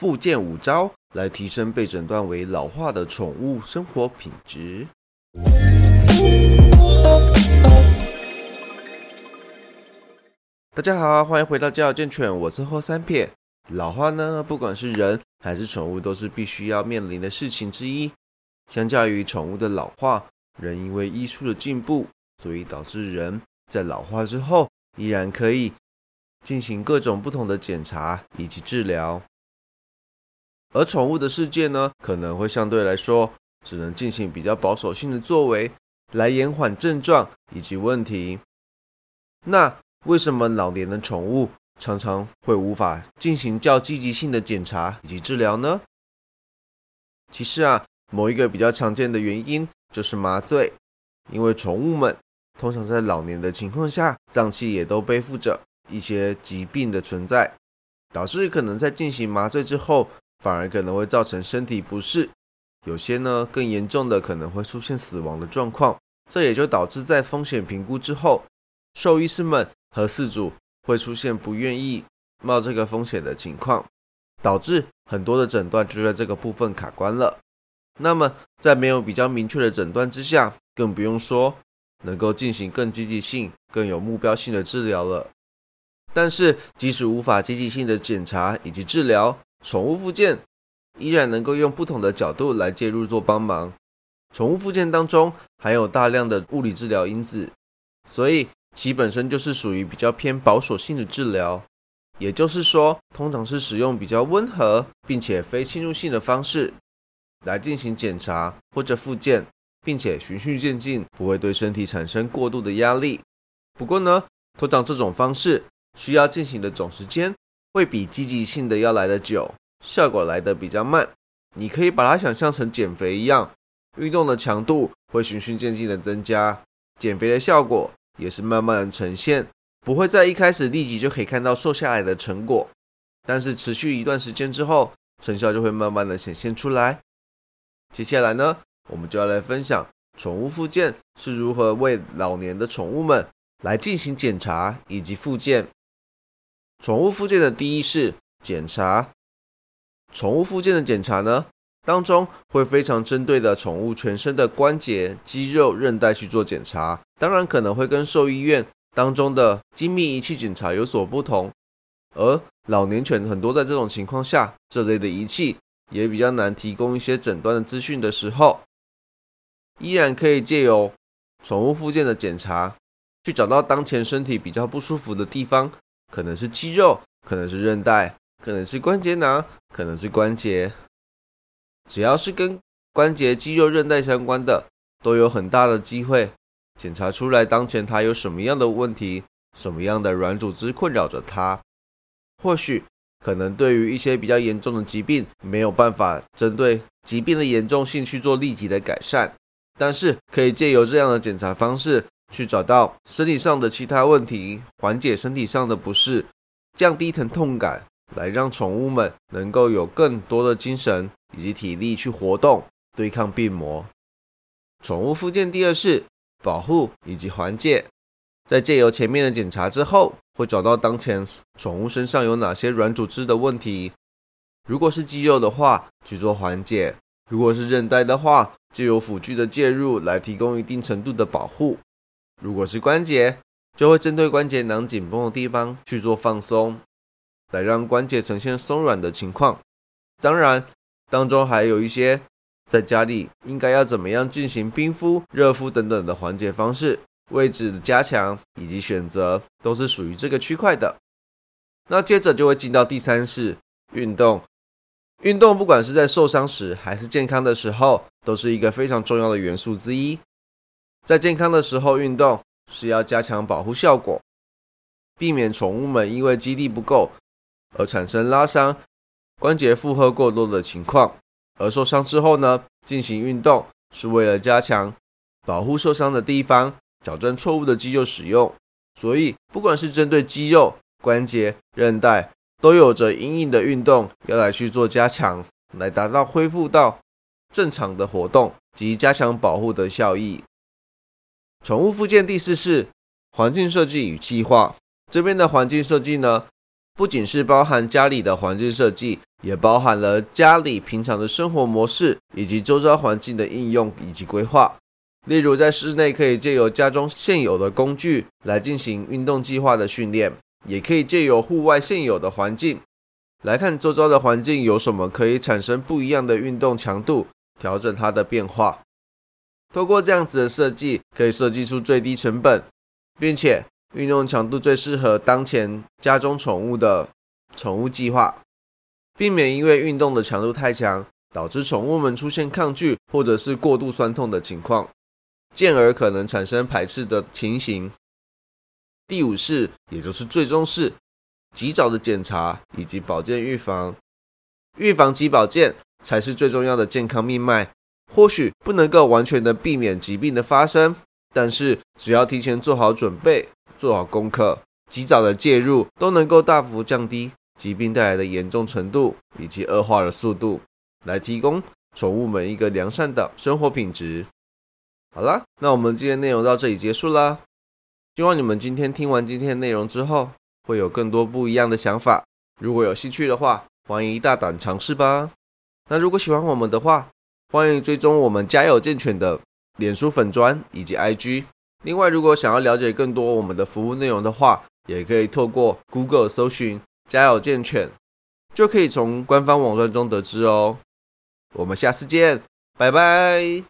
复健五招来提升被诊断为老化的宠物生活品质。大家好，欢迎回到家有健犬，我是后三片。老化呢，不管是人还是宠物，都是必须要面临的事情之一。相较于宠物的老化，人因为医术的进步，所以导致人在老化之后依然可以进行各种不同的检查以及治疗。而宠物的世界呢，可能会相对来说只能进行比较保守性的作为，来延缓症状以及问题。那为什么老年的宠物常常会无法进行较积极性的检查以及治疗呢？其实啊，某一个比较常见的原因就是麻醉，因为宠物们通常在老年的情况下，脏器也都背负着一些疾病的存在，导致可能在进行麻醉之后。反而可能会造成身体不适，有些呢更严重的可能会出现死亡的状况。这也就导致在风险评估之后，兽医师们和饲主会出现不愿意冒这个风险的情况，导致很多的诊断就在这个部分卡关了。那么在没有比较明确的诊断之下，更不用说能够进行更积极性、更有目标性的治疗了。但是即使无法积极性的检查以及治疗，宠物附件依然能够用不同的角度来介入做帮忙。宠物附件当中含有大量的物理治疗因子，所以其本身就是属于比较偏保守性的治疗。也就是说，通常是使用比较温和并且非侵入性的方式来进行检查或者复健，并且循序渐进，不会对身体产生过度的压力。不过呢，通常这种方式需要进行的总时间。会比积极性的要来的久，效果来的比较慢。你可以把它想象成减肥一样，运动的强度会循序渐进的增加，减肥的效果也是慢慢的呈现，不会在一开始立即就可以看到瘦下来的成果，但是持续一段时间之后，成效就会慢慢的显现出来。接下来呢，我们就要来分享宠物附件是如何为老年的宠物们来进行检查以及附件。宠物附件的第一是检查。宠物附件的检查呢，当中会非常针对的宠物全身的关节、肌肉、韧带去做检查。当然可能会跟兽医院当中的精密仪器检查有所不同。而老年犬很多在这种情况下，这类的仪器也比较难提供一些诊断的资讯的时候，依然可以借由宠物附件的检查，去找到当前身体比较不舒服的地方。可能是肌肉，可能是韧带，可能是关节囊，可能是关节。只要是跟关节、肌肉、韧带相关的，都有很大的机会检查出来当前它有什么样的问题，什么样的软组织困扰着它。或许可能对于一些比较严重的疾病，没有办法针对疾病的严重性去做立即的改善，但是可以借由这样的检查方式。去找到身体上的其他问题，缓解身体上的不适，降低疼痛感，来让宠物们能够有更多的精神以及体力去活动，对抗病魔。宠物附件第二是保护以及缓解，在借由前面的检查之后，会找到当前宠物身上有哪些软组织的问题。如果是肌肉的话，去做缓解；如果是韧带的话，就有辅具的介入来提供一定程度的保护。如果是关节，就会针对关节囊紧绷的地方去做放松，来让关节呈现松软的情况。当然，当中还有一些在家里应该要怎么样进行冰敷、热敷等等的缓解方式、位置的加强以及选择，都是属于这个区块的。那接着就会进到第三式运动。运动不管是在受伤时还是健康的时候，都是一个非常重要的元素之一。在健康的时候运动是要加强保护效果，避免宠物们因为肌力不够而产生拉伤、关节负荷过多的情况。而受伤之后呢，进行运动是为了加强保护受伤的地方，矫正错误的肌肉使用。所以，不管是针对肌肉、关节、韧带，都有着隐隐的运动要来去做加强，来达到恢复到正常的活动及加强保护的效益。宠物附件第四是环境设计与计划。这边的环境设计呢，不仅是包含家里的环境设计，也包含了家里平常的生活模式以及周遭环境的应用以及规划。例如，在室内可以借由家中现有的工具来进行运动计划的训练，也可以借由户外现有的环境来看周遭的环境有什么可以产生不一样的运动强度，调整它的变化。通过这样子的设计，可以设计出最低成本，并且运动强度最适合当前家中宠物的宠物计划，避免因为运动的强度太强，导致宠物们出现抗拒或者是过度酸痛的情况。进而可能产生排斥的情形。第五是，也就是最终是及早的检查以及保健预防，预防及保健才是最重要的健康命脉。或许不能够完全的避免疾病的发生，但是只要提前做好准备、做好功课，及早的介入，都能够大幅降低疾病带来的严重程度以及恶化的速度，来提供宠物们一个良善的生活品质。好了，那我们今天内容到这里结束啦。希望你们今天听完今天的内容之后，会有更多不一样的想法。如果有兴趣的话，欢迎大胆尝试吧。那如果喜欢我们的话，欢迎追踪我们家有健犬的脸书粉砖以及 IG。另外，如果想要了解更多我们的服务内容的话，也可以透过 Google 搜寻“家有健犬”，就可以从官方网站中得知哦。我们下次见，拜拜。